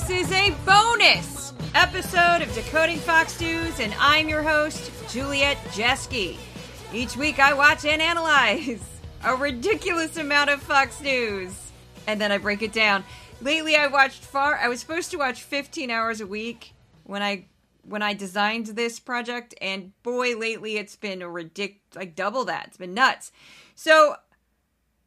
This is a bonus episode of Decoding Fox News, and I'm your host, Juliet Jeske. Each week I watch and analyze a ridiculous amount of Fox News, and then I break it down. Lately I watched far I was supposed to watch 15 hours a week when I when I designed this project, and boy, lately it's been a ridic like double that. It's been nuts. So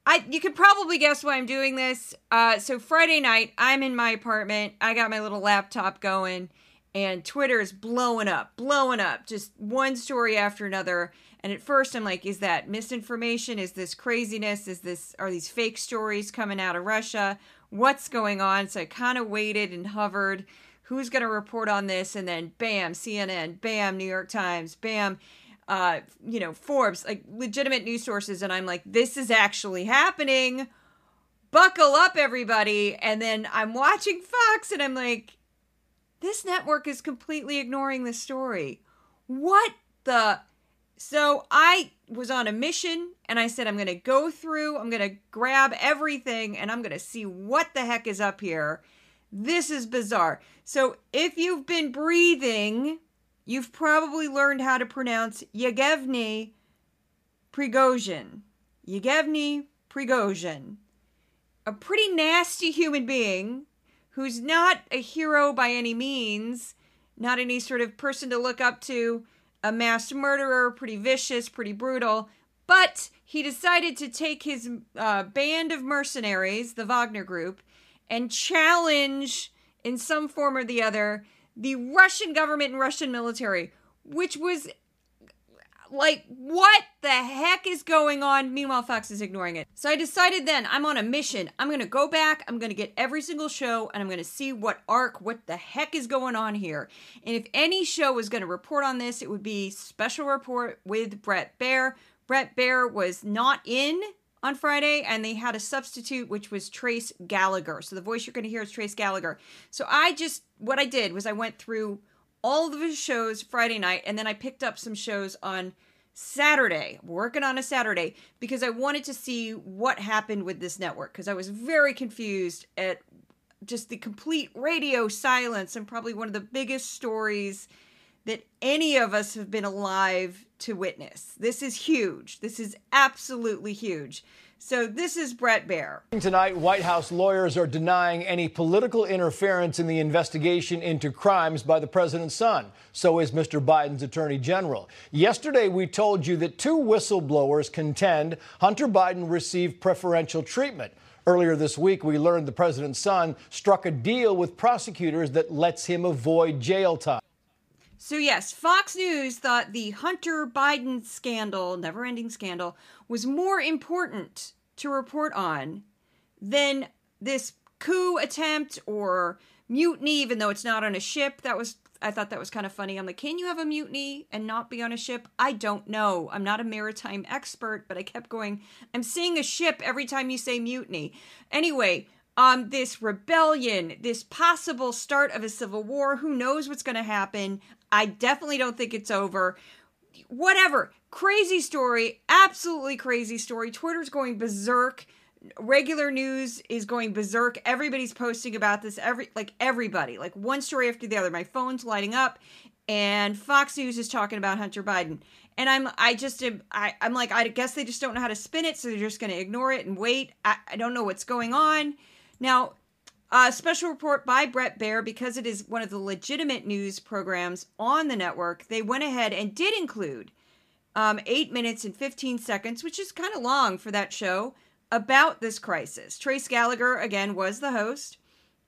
I you could probably guess why I'm doing this. Uh, so Friday night, I'm in my apartment. I got my little laptop going, and Twitter is blowing up, blowing up, just one story after another. And at first, I'm like, is that misinformation? Is this craziness? Is this are these fake stories coming out of Russia? What's going on? So I kind of waited and hovered. Who's going to report on this? And then, bam, CNN, bam, New York Times, bam uh, you know, Forbes, like legitimate news sources, and I'm like, this is actually happening. Buckle up, everybody. And then I'm watching Fox, and I'm like, this network is completely ignoring this story. What the? So I was on a mission, and I said, I'm going to go through, I'm going to grab everything, and I'm going to see what the heck is up here. This is bizarre. So if you've been breathing, you've probably learned how to pronounce Yevgeny Prigozhin. Yevgeny Prigozhin. A pretty nasty human being who's not a hero by any means, not any sort of person to look up to, a mass murderer, pretty vicious, pretty brutal, but he decided to take his uh, band of mercenaries, the Wagner Group, and challenge in some form or the other the Russian government and Russian military, which was like, what the heck is going on? Meanwhile, Fox is ignoring it. So I decided then I'm on a mission. I'm going to go back, I'm going to get every single show, and I'm going to see what arc, what the heck is going on here. And if any show was going to report on this, it would be Special Report with Bret Baier. Bret Baier was not in on Friday, and they had a substitute, which was Trace Gallagher. So the voice you're going to hear is Trace Gallagher. So I just, what I did was I went through all of the shows Friday night, and then I picked up some shows on Saturday, working on a Saturday, because I wanted to see what happened with this network, because I was very confused at just the complete radio silence and probably one of the biggest stories that any of us have been alive to witness. This is huge. This is absolutely huge. So, this is Bret Baier. Tonight, White House lawyers are denying any political interference in the investigation into crimes by the president's son. So is Mr. Biden's attorney general. Yesterday, we told you that two whistleblowers contend Hunter Biden received preferential treatment. Earlier this week, we learned the president's son struck a deal with prosecutors that lets him avoid jail time. So, yes, Fox News thought the Hunter Biden scandal, never ending scandal, was more important to report on than this coup attempt or mutiny, even though it's not on a ship. That was, I thought that was kind of funny. I'm like, can you have a mutiny and not be on a ship? I don't know. I'm not a maritime expert, but I kept going, I'm seeing a ship every time you say mutiny. Anyway, um, this rebellion, this possible start of a civil war. Who knows what's going to happen? I definitely don't think it's over. Whatever. Crazy story. Absolutely crazy story. Twitter's going berserk. Regular news is going berserk. Everybody's posting about this. Every like everybody, like one story after the other. My phone's lighting up, and Fox News is talking about Hunter Biden. And I'm I just am I, I'm like I guess they just don't know how to spin it, so they're just going to ignore it and wait. I, I don't know what's going on. Now, a special report by Bret Baier, because it is one of the legitimate news programs on the network, they went ahead and did include um, eight minutes and 15 seconds, which is kind of long for that show, about this crisis. Trace Gallagher, again, was the host.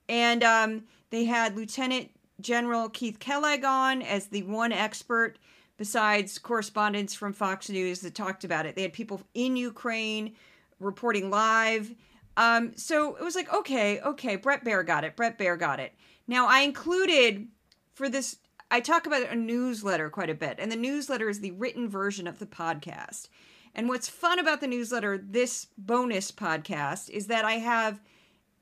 And um, they had Lieutenant General Keith Kellogg on as the one expert, besides correspondents from Fox News that talked about it. They had people in Ukraine reporting live. Um, so it was like, okay, okay, Bret Baier got it. Bret Baier got it. Now I included for this, I talk about a newsletter quite a bit, and the newsletter is the written version of the podcast. And what's fun about the newsletter, this bonus podcast, is that I have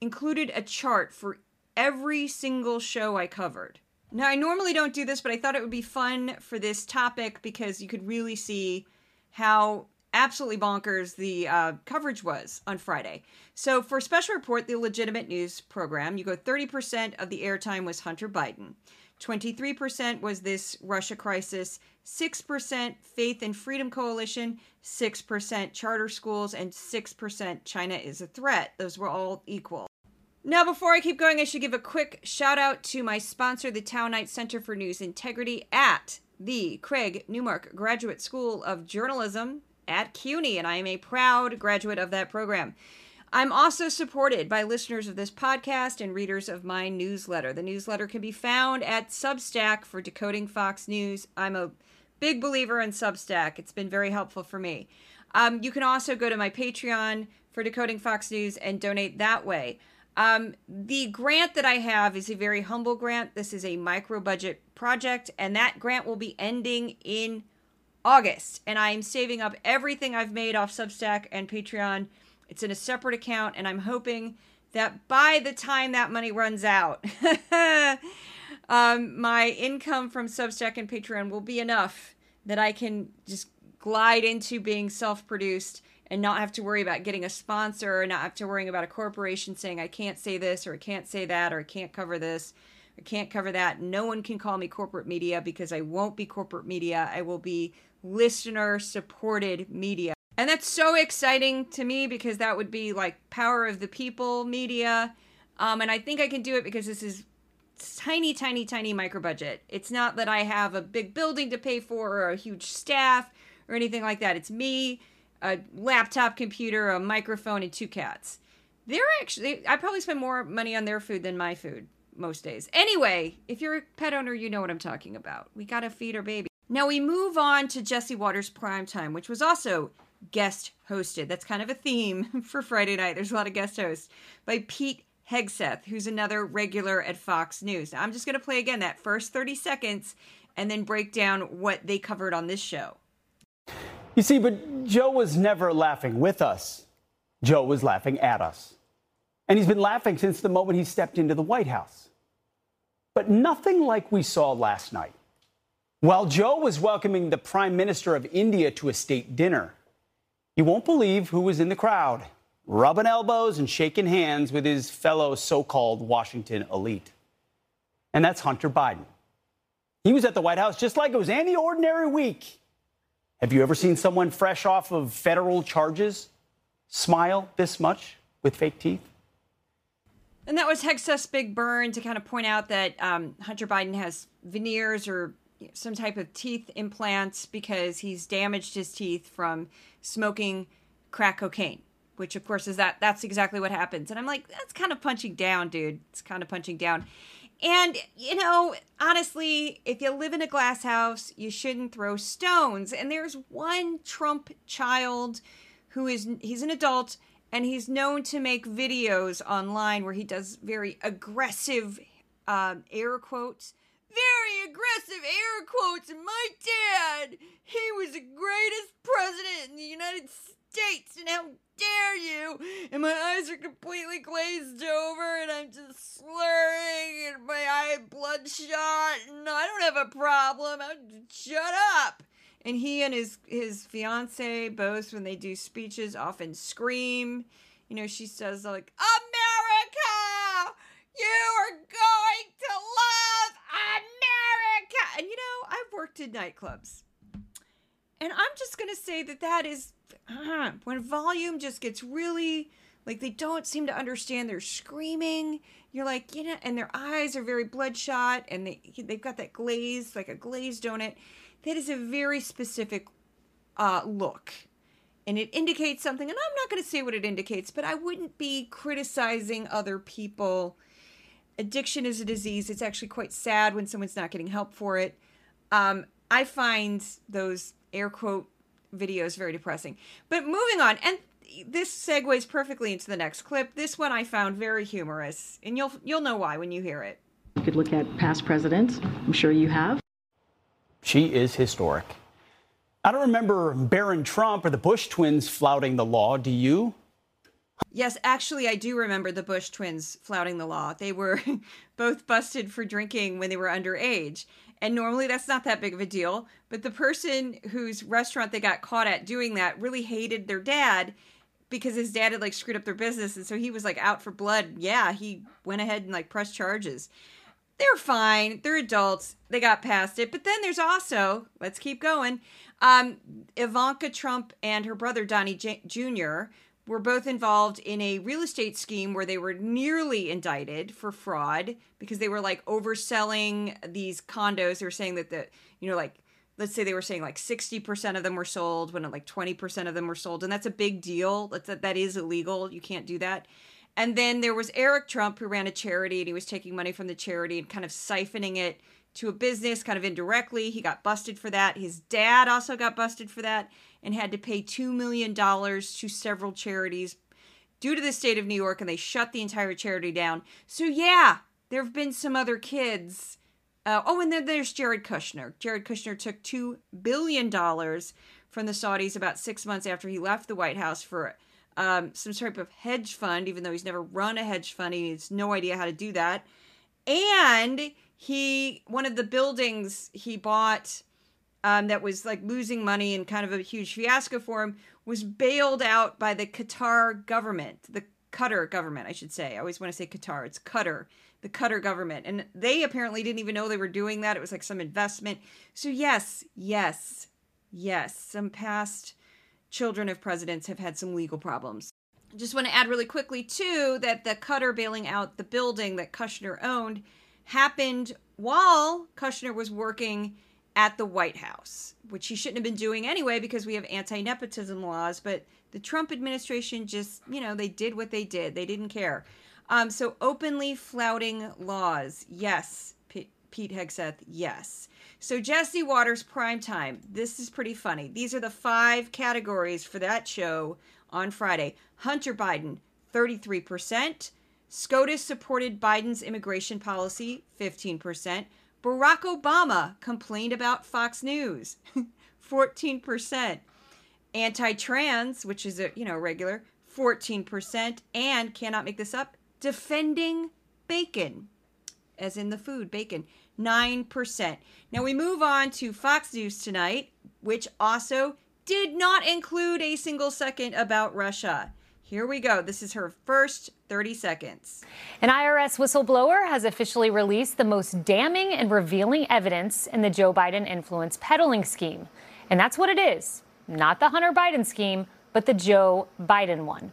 included a chart for every single show I covered. Now, I normally don't do this, but I thought it would be fun for this topic because you could really see how absolutely bonkers the uh, coverage was on Friday. So for Special Report, the legitimate news program, you go 30% of the airtime was Hunter Biden. 23% was this Russia crisis, 6% Faith and Freedom Coalition, 6% charter schools, and 6% China is a threat. Those were all equal. Now, before I keep going, I should give a quick shout out to my sponsor, the Tow-Knight Center for News Integrity at the Craig Newmark Graduate School of Journalism at CUNY, and I am a proud graduate of that program. I'm also supported by listeners of this podcast and readers of my newsletter. The newsletter can be found at Substack for Decoding Fox News. I'm a big believer in Substack, it's been very helpful for me. Um, you can also go to my Patreon for Decoding Fox News and donate that way. Um, the grant that I have is a very humble grant. This is a micro budget project, and that grant will be ending in August. And I'm saving up everything I've made off Substack and Patreon it's in a separate account, and I'm hoping that by the time that money runs out, um, my income from Substack and Patreon will be enough that I can just glide into being self produced and not have to worry about getting a sponsor or not have to worry about a corporation saying I can't say this or I can't say that or I can't cover this. I can't cover that. No one can call me corporate media because I won't be corporate media. I will be listener supported media. And that's so exciting to me because that would be like power of the people media. Um, and I think I can do it because this is tiny, tiny, tiny micro budget. It's not that I have a big building to pay for or a huge staff or anything like that. It's me, a laptop computer, a microphone, and two cats. They're actually, I probably spend more money on their food than my food most days. Anyway, if you're a pet owner, you know what I'm talking about. We got to feed our baby. Now we move on to Jesse Watters Primetime, which was also guest hosted. That's kind of a theme for Friday night. There's a lot of guest hosts by Pete Hegseth, who's another regular at Fox News. Now, I'm just going to play again that first 30 seconds and then break down what they covered on this show. You see, but Joe was never laughing with us. Joe was laughing at us. And he's been laughing since the moment he stepped into the White House. But nothing like we saw last night. While Joe was welcoming the Prime Minister of India to a state dinner, you won't believe who was in the crowd, rubbing elbows and shaking hands with his fellow so called Washington elite. And that's Hunter Biden. He was at the White House just like it was any ordinary week. Have you ever seen someone fresh off of federal charges smile this much with fake teeth? And that was Hegseth's big burn to kind of point out that um, Hunter Biden has veneers or some type of teeth implants because he's damaged his teeth from smoking crack cocaine which of course is that that's exactly what happens. And i'm like that's kind of punching down dude. It's kind of punching down. And you know honestly if you live in a glass house you shouldn't throw stones. And there's one trump child who is he's an adult and he's known to make videos online where he does very aggressive um, air quotes very aggressive air quotes. And my dad, he was the greatest president in the United States. And how dare you? And my eyes are completely glazed over, and I'm just slurring, and my eye bloodshot. And I don't have a problem. I'm, shut up. And he and his his fiance both, when they do speeches, often scream. You know, she says like, "America, you are going to love America. And you know, I've worked in nightclubs. And I'm just going to say that that is uh, when volume just gets really like they don't seem to understand they're screaming you're like you know and their eyes are very bloodshot and they they've got that glaze like a glazed donut that is a very specific uh, look and it indicates something and i'm not going to say what it indicates but i wouldn't be criticizing other people addiction is a disease. It's actually quite sad when someone's not getting help for it. Um, I find those air quote videos very depressing. But moving on, and this segues perfectly into the next clip. This one I found very humorous, and you'll you'll know why when you hear it. You could look at past presidents. I'm sure you have. She is historic. I don't remember Barron Trump or the Bush twins flouting the law. Do you? Yes, actually, I do remember the Bush twins flouting the law. They were both busted for drinking when they were underage. And normally that's not that big of a deal. But the person whose restaurant they got caught at doing that really hated their dad because his dad had like screwed up their business. And so he was like out for blood. Yeah, he went ahead and like pressed charges. They're fine. They're adults. They got past it. But then there's also, let's keep going. Um, Ivanka Trump and her brother Donnie J- Jr were both involved in a real estate scheme where they were nearly indicted for fraud because they were like overselling these condos. They were saying that the, you know, like, let's say they were saying like 60% of them were sold when like 20% of them were sold. And that's a big deal. That's, that is illegal. You can't do that. And then there was Eric Trump who ran a charity and he was taking money from the charity and kind of siphoning it to a business kind of indirectly. He got busted for that. His dad also got busted for that and had to pay $2 million to several charities due to the state of New York, and they shut the entire charity down. So, yeah, there have been some other kids. Uh, oh, and then there's Jared Kushner. Jared Kushner took $2 billion from the Saudis about six months after he left the White House for um, some type of hedge fund, even though he's never run a hedge fund. He has no idea how to do that. And he, one of the buildings he bought um, that was like losing money and kind of a huge fiasco for him was bailed out by the Qatar government, the Qatar government, I should say. I always want to say Qatar. It's Qatar, the Qatar government. And they apparently didn't even know they were doing that. It was like some investment. So, yes, yes, yes, some past children of presidents have had some legal problems. Just want to add really quickly, too, that the Qatar bailing out the building that Kushner owned happened while Kushner was working at the White House, which he shouldn't have been doing anyway because we have anti nepotism laws. But the Trump administration just, you know, they did what they did, they didn't care. Um, so openly flouting laws, yes. P- Pete Hegseth, yes. So Jesse Watters prime time. This is pretty funny. These are the five categories for that show on Friday. Hunter Biden, 33%. SCOTUS supported Biden's immigration policy, 15%. Barack Obama complained about Fox News, 14%. Anti-trans, which is a, you know, regular, 14%, and cannot make this up, defending bacon, as in the food, bacon, 9%. Now we move on to Fox News tonight, which also did not include a single second about Russia. Here we go. This is her first 30 seconds. An IRS whistleblower has officially released the most damning and revealing evidence in the Joe Biden influence peddling scheme. And that's what it is not the Hunter Biden scheme, but the Joe Biden one.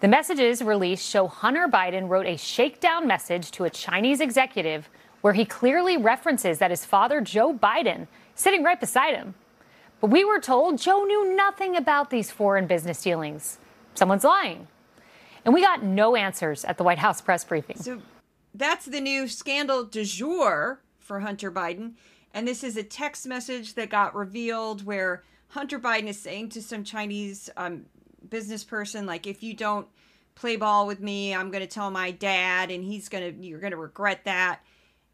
The messages released show Hunter Biden wrote a shakedown message to a Chinese executive where he clearly references that his father, Joe Biden, sitting right beside him. But we were told Joe knew nothing about these foreign business dealings someone's lying. And we got no answers at the White House press briefing. So that's the new scandal du jour for Hunter Biden. And this is a text message that got revealed where Hunter Biden is saying to some Chinese um, business person, like, if you don't play ball with me, I'm going to tell my dad, and he's going to, you're going to regret that.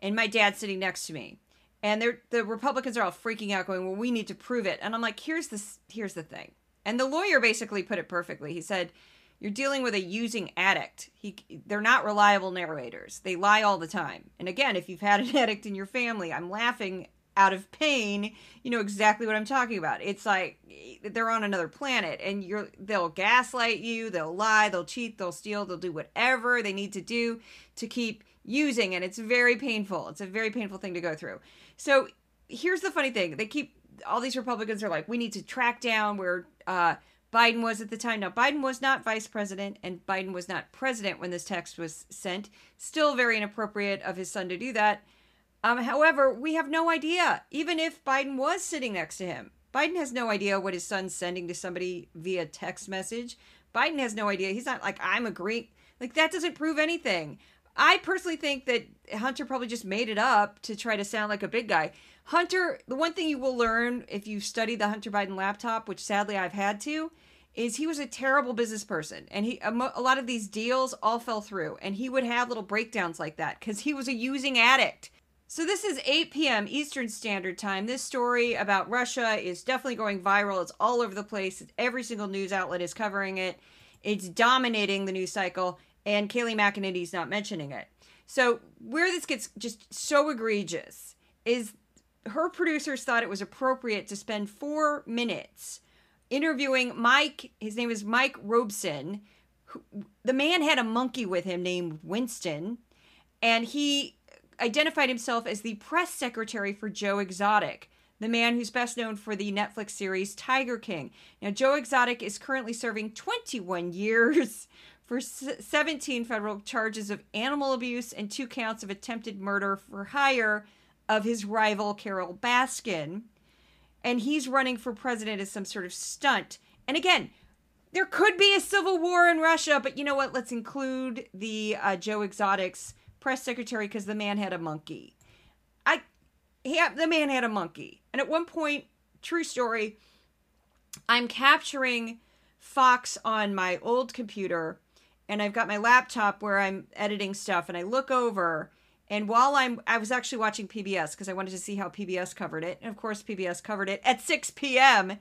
And my dad's sitting next to me. And they're, the Republicans are all freaking out, going, well, we need to prove it. And I'm like, here's this, here's the thing and the lawyer basically put it perfectly. He said, "You're dealing with a using addict. He, they're not reliable narrators. They lie all the time. And again, if you've had an addict in your family, I'm laughing out of pain. You know exactly what I'm talking about. It's like they're on another planet, and you're they'll gaslight you, they'll lie, they'll cheat, they'll steal, they'll do whatever they need to do to keep using, and it's very painful. It's a very painful thing to go through. So here's the funny thing: they keep all these Republicans are like, we need to track down where uh, Biden was at the time. Now, Biden was not vice president, and Biden was not president when this text was sent. Still very inappropriate of his son to do that. Um, however, we have no idea, even if Biden was sitting next to him. Biden has no idea what his son's sending to somebody via text message. Biden has no idea. He's not like, I'm agreeing. Like, that doesn't prove anything. I personally think that Hunter probably just made it up to try to sound like a big guy. Hunter, the one thing you will learn if you study the Hunter Biden laptop, which sadly I've had to, is he was a terrible business person and he a, lot of these deals all fell through and he would have little breakdowns like that cuz he was a using addict. So this is 8 p.m. Eastern Standard Time. This story about Russia is definitely going viral. It's all over the place. Every single news outlet is covering it. It's dominating the news cycle, and Kayleigh McEnany's not mentioning it. So, where this gets just so egregious is her producers thought it was appropriate to spend four minutes interviewing Mike. His name is Mike Robson. Who, the man had a monkey with him named Winston, and he identified himself as the press secretary for Joe Exotic, the man who's best known for the Netflix series Tiger King. Now, Joe Exotic is currently serving 21 years for 17 federal charges of animal abuse and two counts of attempted murder for hire of his rival Carole Baskin. And he's running for president as some sort of stunt. And again, there could be a civil war in Russia, but you know what? Let's include the uh, Joe Exotic's press secretary because the man had a monkey. I, yeah, the man had a monkey. And at one point, true story, I'm capturing Fox on my old computer, and I've got my laptop where I'm editing stuff, and I look over and while I'm, I was actually watching PBS because I wanted to see how PBS covered it. And of course, PBS covered it at 6 p.m.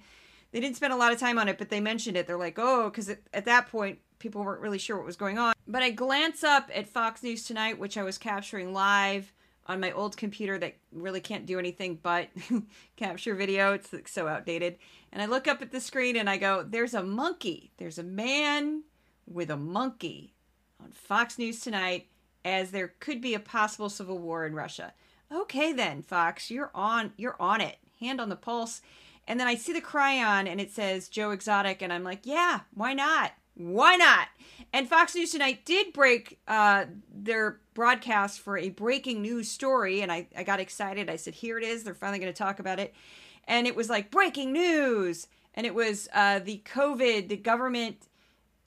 They didn't spend a lot of time on it, but they mentioned it. They're like, oh, because at that point, people weren't really sure what was going on. But I glance up at Fox News Tonight, which I was capturing live on my old computer that really can't do anything but capture video. It's like so outdated. And I look up at the screen and I go, there's a monkey. There's a man with a monkey on Fox News Tonight as there could be a possible civil war in Russia. Okay then, Fox, you're on you're on it. Hand on the pulse. And then I see the chyron and it says Joe Exotic and I'm like, "Yeah, why not? Why not?" And Fox News Tonight did break uh, their broadcast for a breaking news story and I, I got excited. I said, "Here it is. They're finally going to talk about it." And it was like breaking news. And it was uh, the COVID, the government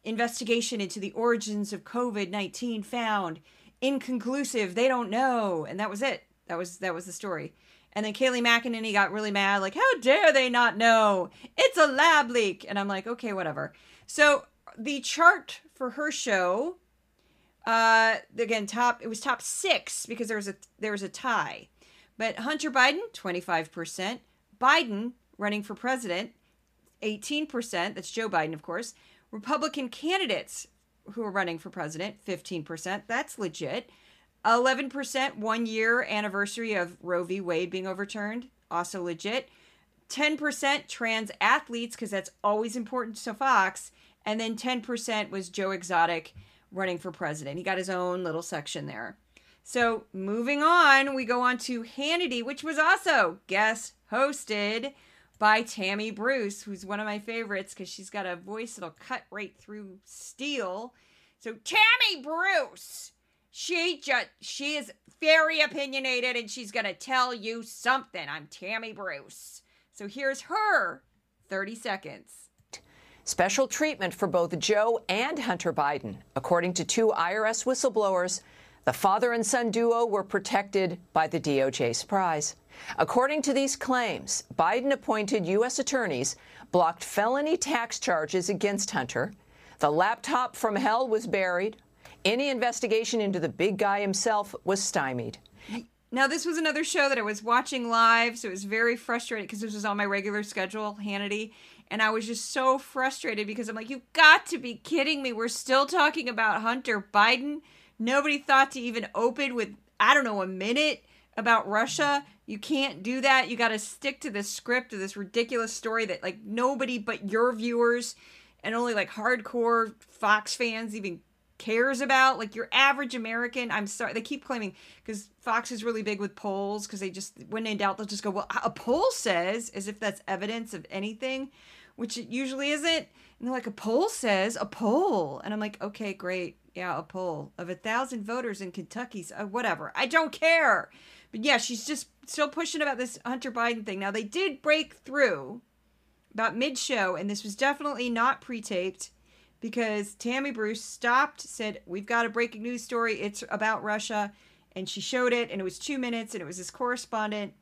investigation into the origins of COVID 19 found inconclusive. They don't know, and that was it. That was that was the story. And then Kayleigh McEnany got really mad, like, "How dare they not know? It's a lab leak." And I'm like, "Okay, whatever." So the chart for her show, uh, again, top it was top six because there was a there was a tie, but Hunter Biden twenty five percent, Biden running for president, eighteen percent. That's Joe Biden, of course. Republican candidates who are running for president, 15%. That's legit. 11% one year anniversary of Roe v. Wade being overturned, also legit. 10% trans athletes, because that's always important to Fox. And then 10% was Joe Exotic running for president. He got his own little section there. So moving on, we go on to Hannity, which was also guest hosted by Tammy Bruce, who's one of my favorites because she's got a voice that'll cut right through steel. So Tammy Bruce, she just she is very opinionated and she's gonna tell you something. I'm Tammy Bruce. So here's her 30 seconds. Special treatment for both Joe and Hunter Biden. According to two IRS whistleblowers, the father and son duo were protected by the DOJ surprise. According to these claims, Biden appointed U.S. attorneys blocked felony tax charges against Hunter. The laptop from hell was buried. Any investigation into the big guy himself was stymied. Now, this was another show that I was watching live, so it was very frustrating because this was on my regular schedule, Hannity. And I was just so frustrated because I'm like, you've got to be kidding me. We're still talking about Hunter Biden. Nobody thought to even open with, I don't know, a minute about Russia. You can't do that. You got to stick to this script of this ridiculous story that like nobody but your viewers and only like hardcore Fox fans even cares about. Like your average American, I'm sorry, they keep claiming because Fox is really big with polls because they just, when in doubt, they'll just go, well, a poll says, as if that's evidence of anything, which it usually isn't. And they're like, a poll says, a poll. And I'm like, okay, great. Yeah, a poll of a thousand voters in Kentucky. Uh, whatever. I don't care. But yeah, she's just still pushing about this Hunter Biden thing. Now, they did break through about mid show, and this was definitely not pre taped because Tammy Bruce stopped, said, We've got a breaking news story. It's about Russia. And she showed it, and it was two minutes, and it was this correspondent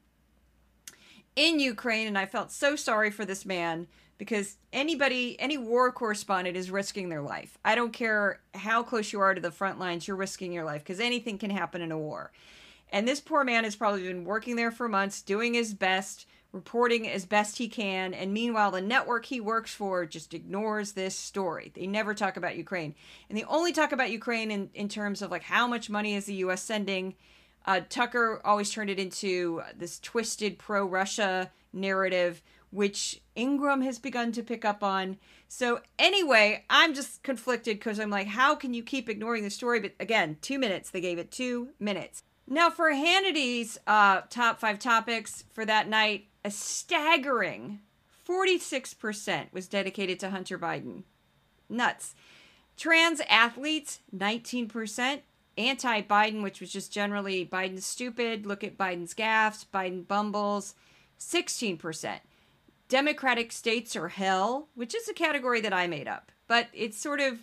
in Ukraine. And I felt so sorry for this man because anybody, any war correspondent is risking their life. I don't care how close you are to the front lines, you're risking your life because anything can happen in a war. And this poor man has probably been working there for months, doing his best, reporting as best he can. And meanwhile, the network he works for just ignores this story. They never talk about Ukraine. And they only talk about Ukraine in, in terms of like how much money is the U.S. sending. Uh, Tucker always turned it into this twisted pro Russia narrative, which Ingraham has begun to pick up on. So, anyway, I'm just conflicted because I'm like, how can you keep ignoring the story? But again, two minutes. They gave it two minutes. Now, for Hannity's uh, top five topics for that night, a staggering 46% was dedicated to Hunter Biden. Nuts. Trans athletes, 19%. Anti Biden, which was just generally Biden's stupid, look at Biden's gaffes, Biden bumbles, 16%. Democratic states are hell, which is a category that I made up, but it's sort of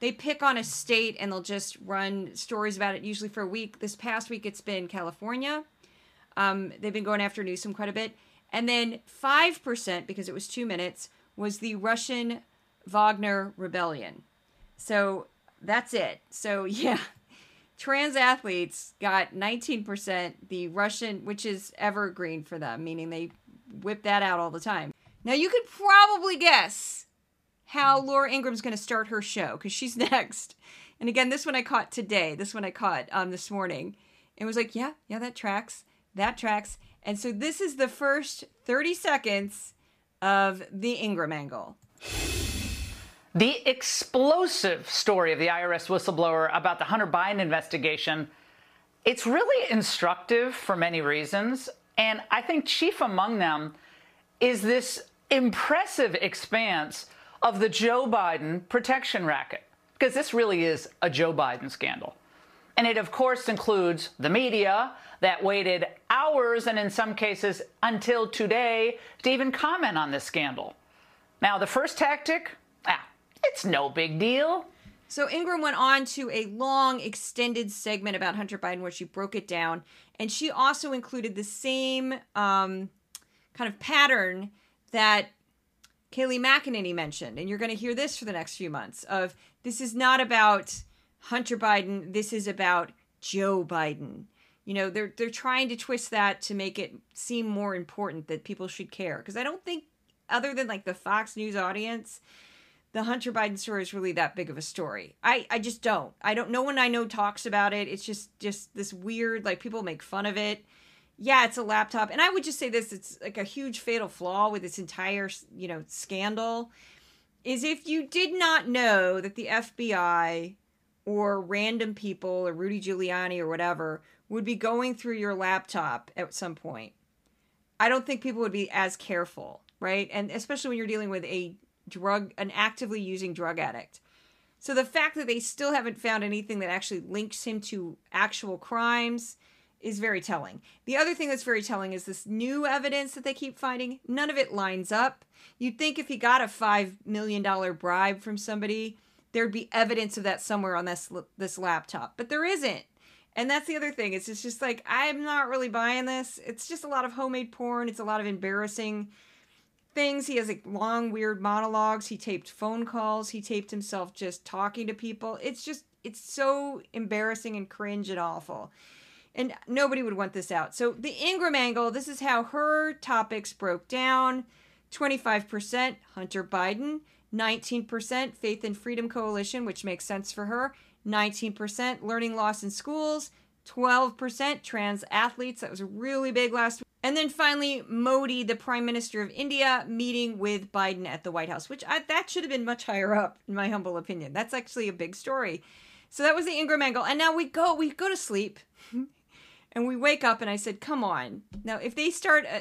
they pick on a state and they'll just run stories about it usually for a week. This past week it's been California. Um, they've been going after Newsom quite a bit. And then 5%, because it was two minutes, was the Russian Wagner Rebellion. So that's it. So, yeah, trans athletes got 19%, the Russian, which is evergreen for them, meaning they whip that out all the time. Now, you could probably guess how Laura Ingraham's going to start her show because she's next. And again, this one I caught today. This one I caught um, this morning. It was like, yeah, yeah, that tracks. That tracks. And so this is the first 30 seconds of the Ingraham angle. The explosive story of the IRS whistleblower about the Hunter Biden investigation, it's really instructive for many reasons. And I think chief among them is this impressive expanse of the Joe Biden protection racket. Because this really is a Joe Biden scandal. And it, of course, includes the media that waited hours and, in some cases, until today to even comment on this scandal. Now, the first tactic, ah, it's no big deal. So Ingraham went on to a long, extended segment about Hunter Biden where she broke it down. And she also included the same um, kind of pattern that Kayleigh McEnany mentioned. And you're going to hear this for the next few months of this is not about Hunter Biden. This is about Joe Biden. You know, they're they're trying to twist that to make it seem more important that people should care. Because I don't think, other than like the Fox News audience, the Hunter Biden story is really that big of a story. I I just don't. I don't. No one I know talks about it. It's just just this weird like people make fun of it. Yeah, it's a laptop, and I would just say this: it's like a huge fatal flaw with this entire you know scandal. Is if you did not know that the FBI or random people or Rudy Giuliani or whatever would be going through your laptop at some point, I don't think people would be as careful, right? And especially when you're dealing with a drug, an actively using drug addict. So the fact that they still haven't found anything that actually links him to actual crimes is very telling. The other thing that's very telling is this new evidence that they keep finding. None of it lines up. You'd think if he got a $5 million bribe from somebody, there'd be evidence of that somewhere on this this laptop, but there isn't. And that's the other thing. It's just, just like I'm not really buying this. It's just a lot of homemade porn. It's a lot of embarrassing things. He has like long weird monologues. He taped phone calls. He taped himself just talking to people. It's just it's so embarrassing and cringe and awful. And nobody would want this out. So the Ingraham angle, this is how her topics broke down. 25% Hunter Biden, 19% Faith and Freedom Coalition, which makes sense for her, 19% learning loss in schools, 12% trans athletes. That was really big last week. And then finally, Modi, the Prime Minister of India, meeting with Biden at the White House, which I, that should have been much higher up, in my humble opinion. That's actually a big story. So that was the Ingraham angle. And now we go, we go to sleep, and we wake up, and I said, "Come on, now if they start." Uh,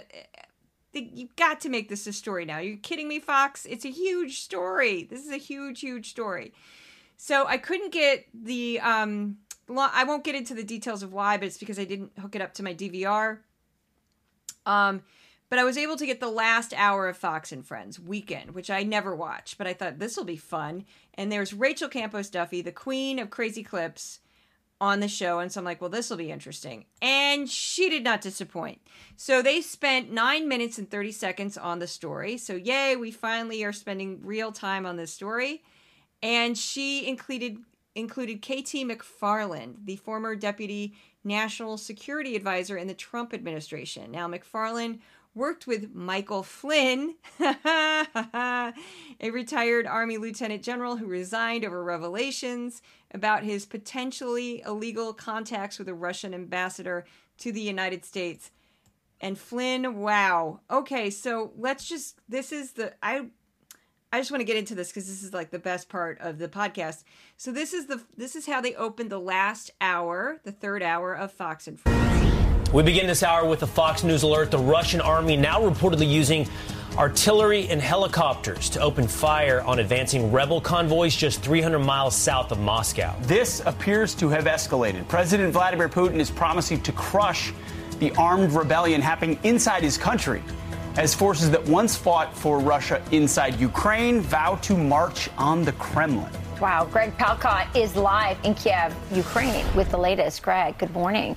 you've got to make this a story now. You're kidding me, Fox? It's a huge story. This is a huge, huge story. So I couldn't get the. Um, I won't get into the details of why, but it's because I didn't hook it up to my DVR. Um, but I was able to get the last hour of Fox and Friends weekend, which I never watch, but I thought this will be fun. And there's Rachel Campos Duffy, the queen of crazy clips, on the show. And so I'm like, well, this will be interesting. And she did not disappoint. So they spent nine minutes and 30 seconds on the story. So, yay, we finally are spending real time on this story. And she included included KT McFarland, the former deputy national security advisor in the Trump administration. Now, McFarland worked with Michael Flynn, a retired Army lieutenant general who resigned over revelations about his potentially illegal contacts with a Russian ambassador to the United States. And Flynn, wow. Okay, so let's just this is the I I just want to get into this because this is like the best part of the podcast. So this is the this is how they opened the last hour, the third hour of Fox and Friends. We begin this hour with a Fox News alert. The Russian army now reportedly using artillery and helicopters to open fire on advancing rebel convoys just 300 miles south of Moscow. This appears to have escalated. President Vladimir Putin is promising to crush the armed rebellion happening inside his country as forces that once fought for Russia inside Ukraine vow to march on the Kremlin. Wow, Greg Palkot is live in Kiev, Ukraine, with the latest. Greg, good morning.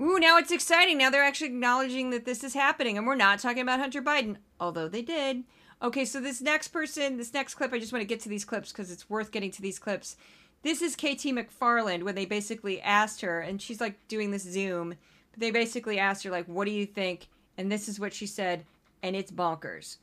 Ooh, now it's exciting. Now they're actually acknowledging that this is happening, and we're not talking about Hunter Biden, although they did. Okay, so this next person, this next clip, I just want to get to these clips because it's worth getting to these clips. This is KT McFarland when they basically asked her, and she's like doing this Zoom. But they basically asked her, like, what do you think? And this is what she said, and it's bonkers.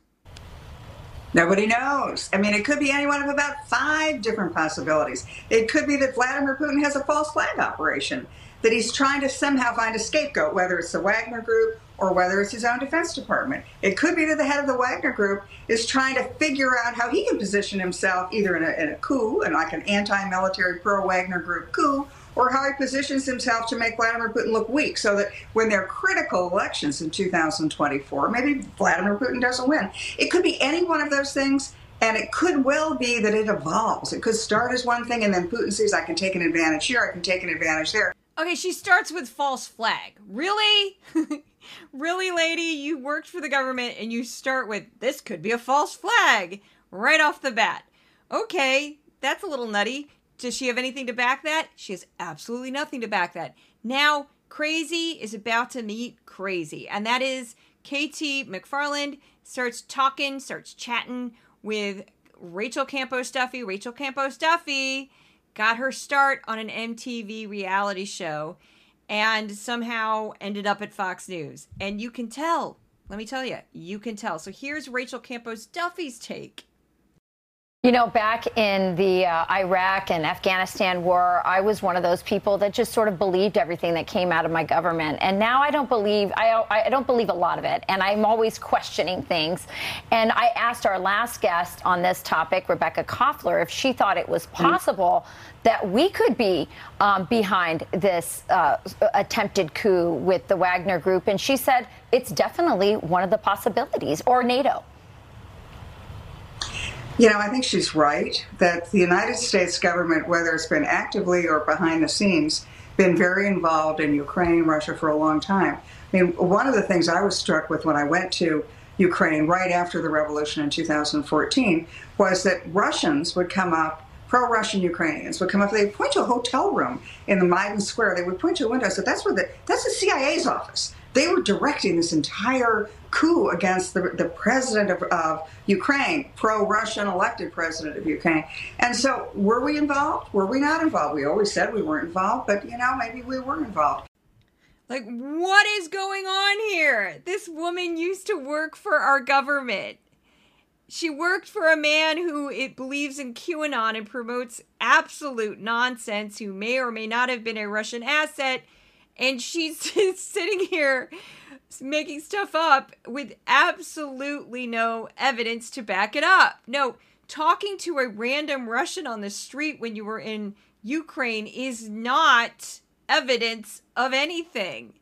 Nobody knows. I mean, it could be any one of about five different possibilities. It could be that Vladimir Putin has a false flag operation that he's trying to somehow find a scapegoat, whether it's the Wagner Group or whether it's his own Defense Department. It could be that the head of the Wagner Group is trying to figure out how he can position himself either in a, in a coup, and like an anti military pro Wagner Group coup, or how he positions himself to make Vladimir Putin look weak so that when there are critical elections in 2024, maybe Vladimir Putin doesn't win. It could be any one of those things. And it could well be that it evolves. It could start as one thing, and then Putin sees I can take an advantage here, I can take an advantage there. Okay, she starts with false flag. Really? really, lady? You worked for the government and you start with this could be a false flag right off the bat. Okay, that's a little nutty. Does she have anything to back that? She has absolutely nothing to back that. Now, crazy is about to meet crazy, and that is KT McFarland starts talking, starts chatting with Rachel Campos Duffy. Rachel Campos Duffy got her start on an MTV reality show and somehow ended up at Fox News. And you can tell, let me tell you, you can tell. So here's Rachel Campos Duffy's take. You know, back in the uh, Iraq and Afghanistan war, I was one of those people that just sort of believed everything that came out of my government, and now I don't believe I, I don't believe a lot of it, and I'm always questioning things. And I asked our last guest on this topic, Rebekah Koffler, if she thought it was possible that we could be um, behind this uh, attempted coup with the Wagner Group, and she said it's definitely one of the possibilities, or NATO. You know, I think she's right that the United States government, whether it's been actively or behind the scenes, been very involved in Ukraine, Russia for a long time. I mean, one of the things I was struck with when I went to Ukraine right after the revolution in 2014 was that Russians would come up, pro-Russian Ukrainians would come up. They'd point to a hotel room in the Maidan Square. They would point to a window. So that's where the that's the CIA's office. They were directing this entire coup against the, the president of, of Ukraine, pro Russian elected president of Ukraine. And so, were we involved? Were we not involved? We always said we weren't involved, but you know, maybe we were involved. Like, what is going on here? This woman used to work for our government. She worked for a man who it believes in QAnon and promotes absolute nonsense, who may or may not have been a Russian asset. And she's sitting here making stuff up with absolutely no evidence to back it up. No, talking to a random Russian on the street when you were in Ukraine is not evidence of anything.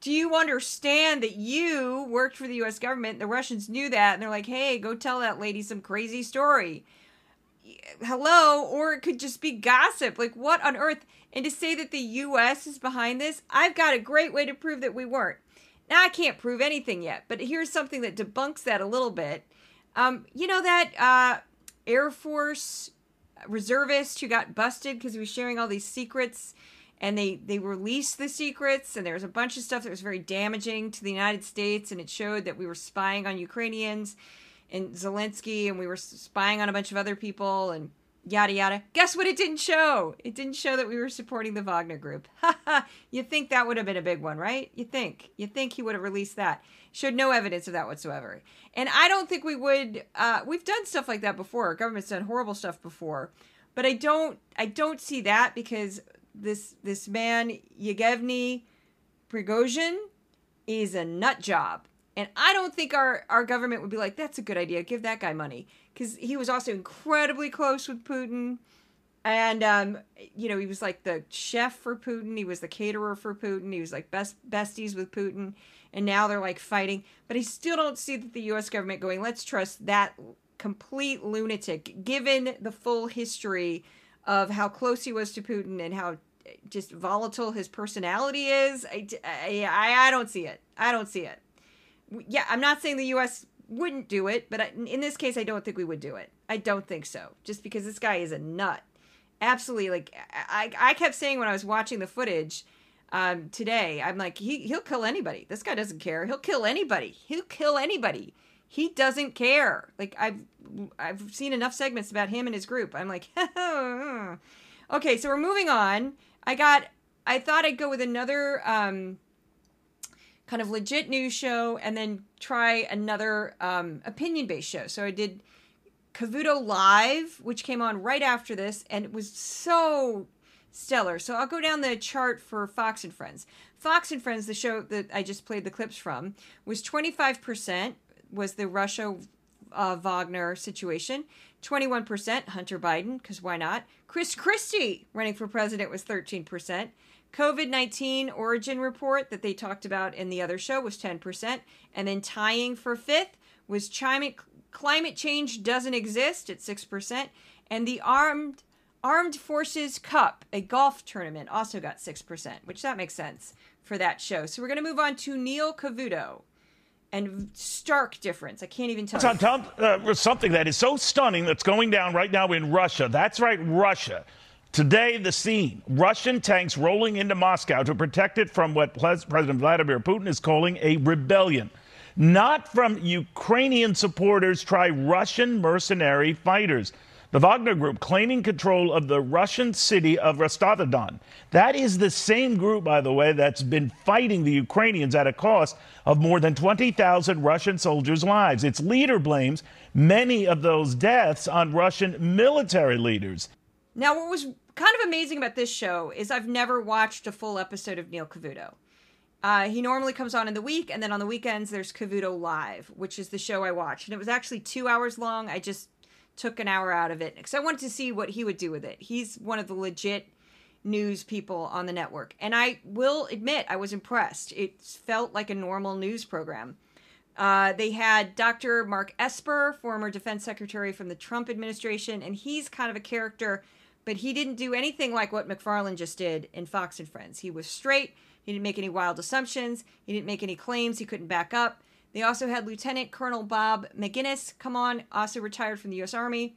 Do you understand that you worked for the US government? The Russians knew that and they're like, hey, go tell that lady some crazy story. Hello? Or it could just be gossip. Like, what on earth? And to say that the US is behind this, I've got a great way to prove that we weren't. Now, I can't prove anything yet, but here's something that debunks that a little bit. Um, you know that uh, Air Force reservist who got busted because he was sharing all these secrets and they they released the secrets and there was a bunch of stuff that was very damaging to the United States and it showed that we were spying on Ukrainians and Zelensky and we were spying on a bunch of other people and yada yada. Guess what? It didn't show. It didn't show that we were supporting the Wagner Group. ha you think that would have been a big one, right? You think? You think he would have released that? Showed no evidence of that whatsoever. And I don't think we would. Uh, we've done stuff like that before. Our government's done horrible stuff before, but I don't. I don't see that because this this man Yevgeny Prigozhin is a nut job. And I don't think our, our government would be like, that's a good idea. Give that guy money. Because he was also incredibly close with Putin. And, um, you know, he was like the chef for Putin. He was the caterer for Putin. He was like best besties with Putin. And now they're like fighting. But I still don't see that the U.S. government going, let's trust that complete lunatic, given the full history of how close he was to Putin and how just volatile his personality is. I, I, I don't see it. I don't see it. Yeah, I'm not saying the U.S. wouldn't do it, but I, in this case, I don't think we would do it. I don't think so. Just because this guy is a nut. Absolutely. Like, I, I kept saying when I was watching the footage um, today, I'm like, he, he'll kill anybody. This guy doesn't care. He'll kill anybody. He'll kill anybody. He doesn't care. Like, I've, I've seen enough segments about him and his group. I'm like, okay, so we're moving on. I got I thought I'd go with another um, kind of legit news show and then try another um, opinion based show. So I did Cavuto Live, which came on right after this, and it was so stellar. So I'll go down the chart for Fox and Friends. Fox and Friends, the show that I just played the clips from, was 25% was the Russia uh, Wagner situation. 21% Hunter Biden, because why not? Chris Christie running for president was 13%. COVID 19 origin report that they talked about in the other show was 10%. And then tying for fifth was climate, climate change doesn't exist at 6%. And the Armed Armed Forces Cup, a golf tournament, also got 6%, which that makes sense for that show. So we're going to move on to Neil Cavuto and stark difference. I can't even tell. Tell, uh, something that is so stunning that's going down right now in Russia. That's right, Russia. Today, the scene Russian tanks rolling into Moscow to protect it from what President Vladimir Putin is calling a rebellion. Not from Ukrainian supporters, try Russian mercenary fighters the Wagner Group claiming control of the Russian city of Rostov-on-Don. That is the same group, by the way, that's been fighting the Ukrainians at a cost of more than 20,000 Russian soldiers' lives. Its leader blames many of those deaths on Russian military leaders. Now, what was kind of amazing about this show is I've never watched a full episode of Neil Cavuto. Uh, he normally comes on in the week, and then on the weekends there's Cavuto Live, which is the show I watch, and it was actually two hours long. I just took an hour out of it because I wanted to see what he would do with it. He's one of the legit news people on the network. And I will admit, I was impressed. It felt like a normal news program. Uh, they had Dr. Mark Esper, former defense secretary from the Trump administration, and he's kind of a character, but he didn't do anything like what McFarland just did in Fox and Friends. He was straight. He didn't make any wild assumptions. He didn't make any claims he couldn't back up. They also had Lieutenant Colonel Bob Maginnis come on, also retired from the U.S. Army.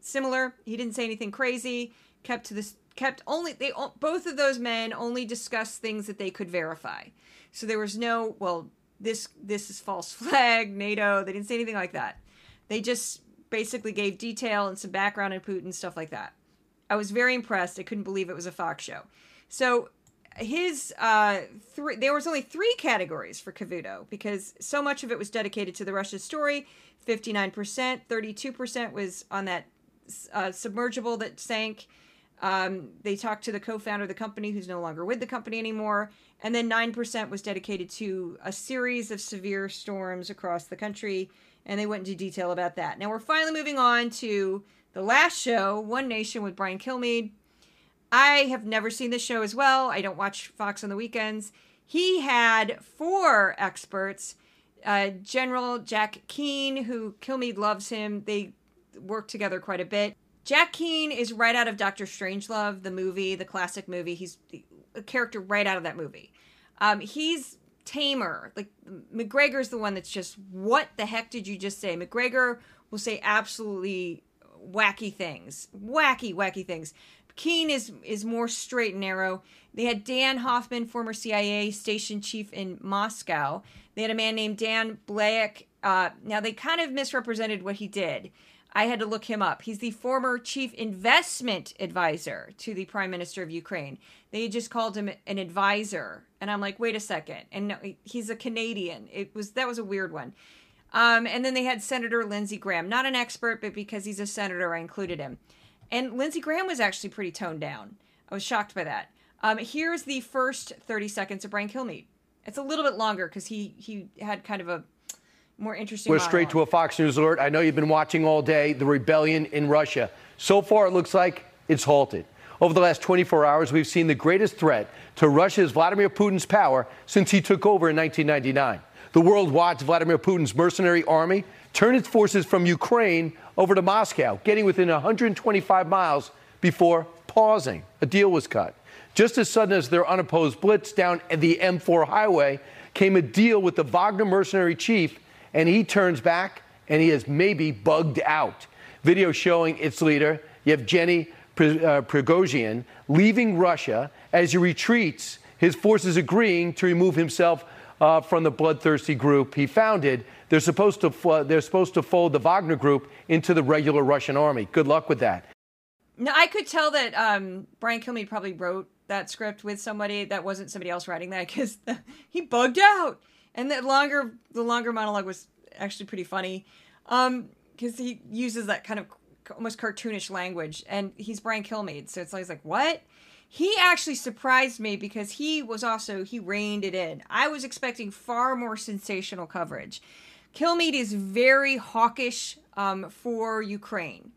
Similar, he didn't say anything crazy. Kept to this, kept only they both of those men only discussed things that they could verify. So there was no well, this this is false flag, NATO. They didn't say anything like that. They just basically gave detail and some background on Putin, stuff like that. I was very impressed. I couldn't believe it was a Fox show. So his uh three there was only three categories for Cavuto because so much of it was dedicated to the Russia story. 59% 32% was on that uh, submergible that sank. Um, they talked to the co-founder of the company who's no longer with the company anymore. And then 9% was dedicated to a series of severe storms across the country and they went into detail about that. Now we're finally moving on to the last show one nation with brian kilmeade I have never seen this show as well. I don't watch Fox on the weekends. He had four experts uh, General Jack Keane, who Kilmeade loves him. They work together quite a bit. Jack Keane is right out of Doctor Strangelove, the movie, the classic movie. He's a character right out of that movie. Um, he's tamer. Like McGregor's the one that's just, what the heck did you just say? McGregor will say absolutely wacky things, wacky, wacky things. Keane is is more straight and narrow. They had Dan Hoffman, former CIA station chief in Moscow. They had a man named Dan Bilak. Uh, now they kind of misrepresented what he did. I had to look him up. He's the former chief investment advisor to the prime minister of Ukraine. They just called him an advisor, and I'm like, wait a second. And no, he's a Canadian. It was that was a weird one. Um, and then they had Senator Lindsey Graham, not an expert, but because he's a senator, I included him. And Lindsey Graham was actually pretty toned down. I was shocked by that. Um, here's the first 30 seconds of Brian Kilmeade. It's a little bit longer because he he had kind of a more interesting. We're straight to a Fox News alert. I know you've been watching all day the rebellion in Russia. So far, it looks like it's halted. Over the last 24 hours, we've seen the greatest threat to Russia's Vladimir Putin's power since he took over in 1999. The world watched Vladimir Putin's mercenary army turn its forces from Ukraine over to Moscow, getting within 125 miles before pausing. A deal was cut. Just as sudden as their unopposed blitz down the M4 highway came a deal with the Wagner mercenary chief and he turns back and he is maybe bugged out. Video showing its leader, Yevgeny uh, Prigozhin, leaving Russia as he retreats, his forces agreeing to remove himself uh, from the bloodthirsty group he founded. They're supposed, to, they're supposed to fold the Wagner group into the regular Russian army. Good luck with that. No, I could tell that um, Brian Kilmeade probably wrote that script with somebody that wasn't somebody else writing that because he bugged out and the longer the longer monologue was actually pretty funny um because he uses that kind of almost cartoonish language and he's brian kilmeade so it's like, like what he actually surprised me because he was also he reined it in i was expecting far more sensational coverage kilmeade is very hawkish um, for ukraine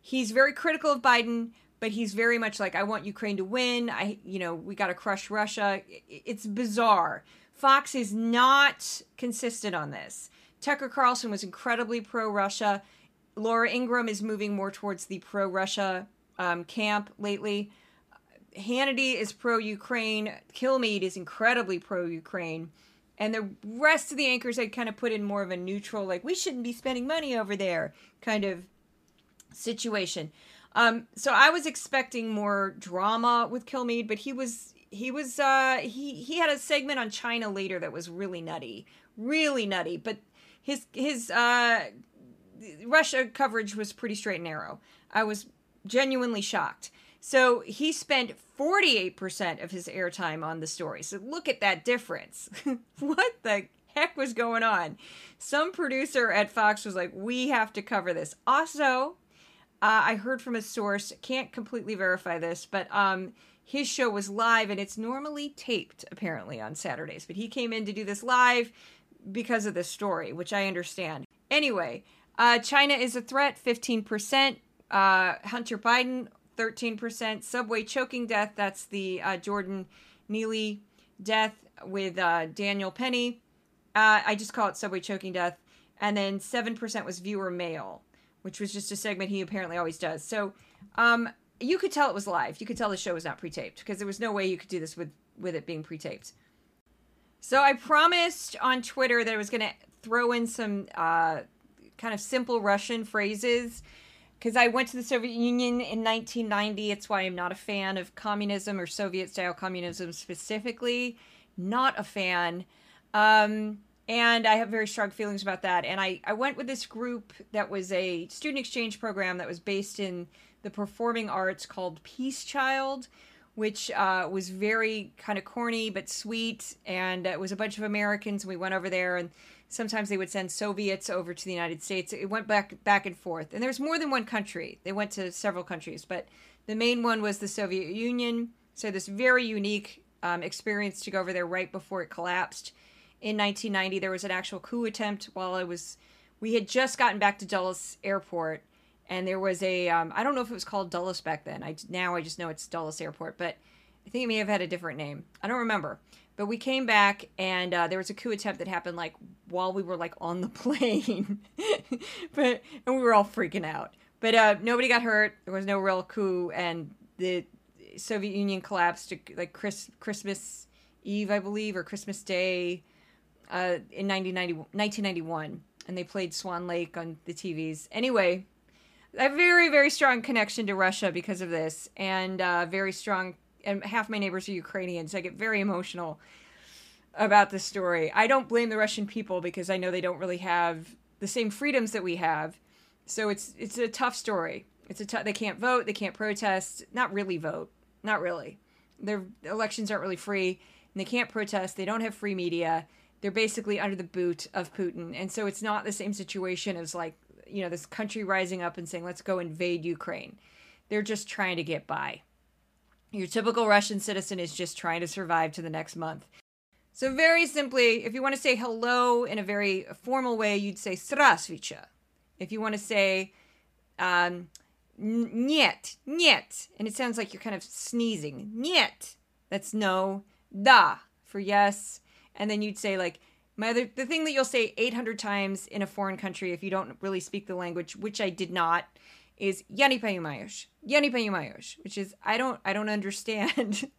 he's very critical of biden but he's very much like i want ukraine to win i you know we got to crush russia it's bizarre Fox is not consistent on this. Tucker Carlson was incredibly pro Russia. Laura Ingraham is moving more towards the pro Russia um, camp lately. Hannity is pro Ukraine. Kilmeade is incredibly pro Ukraine. And the rest of the anchors I kind of put in more of a neutral, like, we shouldn't be spending money over there kind of situation. Um, so I was expecting more drama with Kilmeade, but he was he was uh he he had a segment on China later that was really nutty, really nutty. But his his uh Russia coverage was pretty straight and narrow. I was genuinely shocked. So he spent 48% of his airtime on the story. So look at that difference. what the heck was going on? Some producer at Fox was like, "We have to cover this." Also, uh, I heard from a source, can't completely verify this, but um, his show was live and it's normally taped apparently on Saturdays, but he came in to do this live because of this story, which I understand. Anyway, uh, China is a threat, 15%. Uh, Hunter Biden, 13%. Subway choking death, that's the uh, Jordan Neely death with uh, Daniel Penny. Uh, I just call it Subway choking death. And then 7% was viewer mail, which was just a segment he apparently always does. So, um, you could tell it was live. You could tell the show was not pre-taped because there was no way you could do this with with it being pre-taped. So I promised on Twitter that I was going to throw in some uh, kind of simple Russian phrases because I went to the Soviet Union in 1990. It's why I'm not a fan of communism or Soviet style communism specifically. Not a fan. Um, and I have very strong feelings about that. And I, I went with this group that was a student exchange program that was based in the performing arts called Peace Child, which uh, was very kind of corny but sweet. And it was a bunch of Americans. We went over there, and sometimes they would send Soviets over to the United States. It went back back and forth. And there's more than one country. They went to several countries, but the main one was the Soviet Union. So this very unique um, experience to go over there right before it collapsed. In 1990, there was an actual coup attempt while I was. We had just gotten back to Dulles Airport, and there was a um, I don't know if it was called Dulles back then. I now I just know it's Dulles Airport, but I think it may have had a different name. I don't remember. But we came back and uh, there was a coup attempt that happened like while we were like on the plane, but and we were all freaking out. But uh, nobody got hurt. There was no real coup, and the Soviet Union collapsed like Chris, Christmas Eve, I believe, or Christmas Day uh, in 1991. And they played Swan Lake on the TVs. Anyway, a very very strong connection to Russia because of this, and uh, very strong. And half my neighbors are Ukrainians. I get very emotional about this story. I don't blame the Russian people because I know they don't really have the same freedoms that we have. So it's it's a tough story. It's a t- they can't vote, they can't protest, not really vote, not really. Their elections aren't really free, and they can't protest. They don't have free media. They're basically under the boot of Putin, and so it's not the same situation as like you know this country rising up and saying let's go invade Ukraine. They're just trying to get by. Your typical Russian citizen is just trying to survive to the next month. So very simply, if you want to say hello in a very formal way, you'd say "Здравствуйте." If you want to say um, "Нет," "Нет," and it sounds like you're kind of sneezing. "Нет," that's no. "Da" for yes, and then you'd say like my other the thing that you'll say 800 times in a foreign country if you don't really speak the language, which I did not, is yani payumayosh, yani payumayosh, which is I don't I don't understand.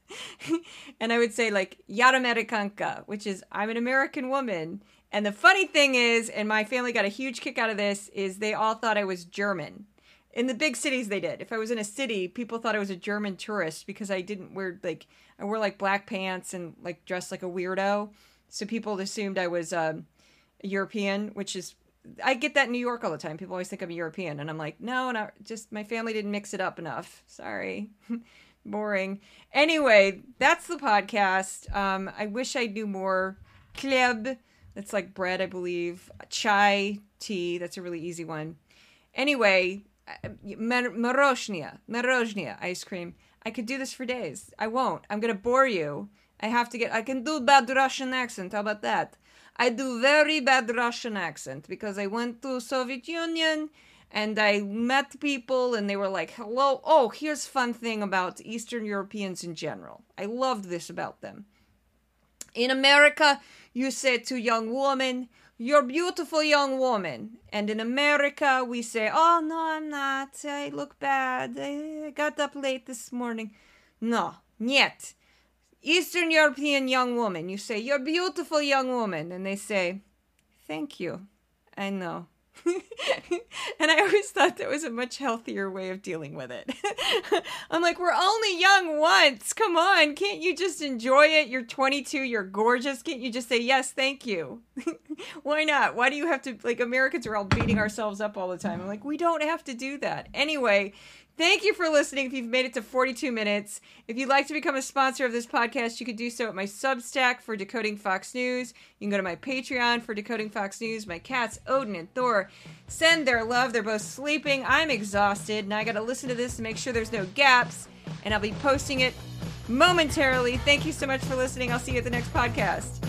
and I would say like yaramerikankka, which is I'm an American woman. And the funny thing is, and my family got a huge kick out of this, is they all thought I was German. In the big cities, they did. If I was in a city, people thought I was a German tourist because I didn't wear like I wore like black pants and like dressed like a weirdo. So people assumed I was um, European, which is I get that in New York all the time. People always think I'm European, and I'm like, no, not just my family didn't mix it up enough. Sorry, boring. Anyway, that's the podcast. Um, I wish I knew more. Kleb, that's like bread, I believe. Chai, tea. That's a really easy one. Anyway, Moroshnia, Moroshnia ice cream. I could do this for days. I won't. I'm gonna bore you. I have to get. I can do bad Russian accent. How about that? I do very bad Russian accent because I went to Soviet Union and I met people and they were like, "Hello, oh, here's fun thing about Eastern Europeans in general. I loved this about them. In America, you say to young woman, "You're beautiful young woman," and in America, we say, "Oh no, I'm not. I look bad. I got up late this morning." No, yet. Eastern European young woman, you say, You're beautiful young woman. And they say, Thank you. I know. and I always thought that was a much healthier way of dealing with it. I'm like, we're only young once. Come on. Can't you just enjoy it? You're 22. You're gorgeous. Can't you just say, yes, thank you? Why not? Why do you have to, like, Americans are all beating ourselves up all the time. I'm like, we don't have to do that. Anyway, Thank you for listening. If you've made it to 42 minutes, if you'd like to become a sponsor of this podcast, you could do so at my Substack for Decoding Fox News. You can go to my Patreon for Decoding Fox News. My cats, Odin and Thor, send their love. They're both sleeping. I'm exhausted, and I got to listen to this to make sure there's no gaps. And I'll be posting it momentarily. Thank you so much for listening. I'll see you at the next podcast.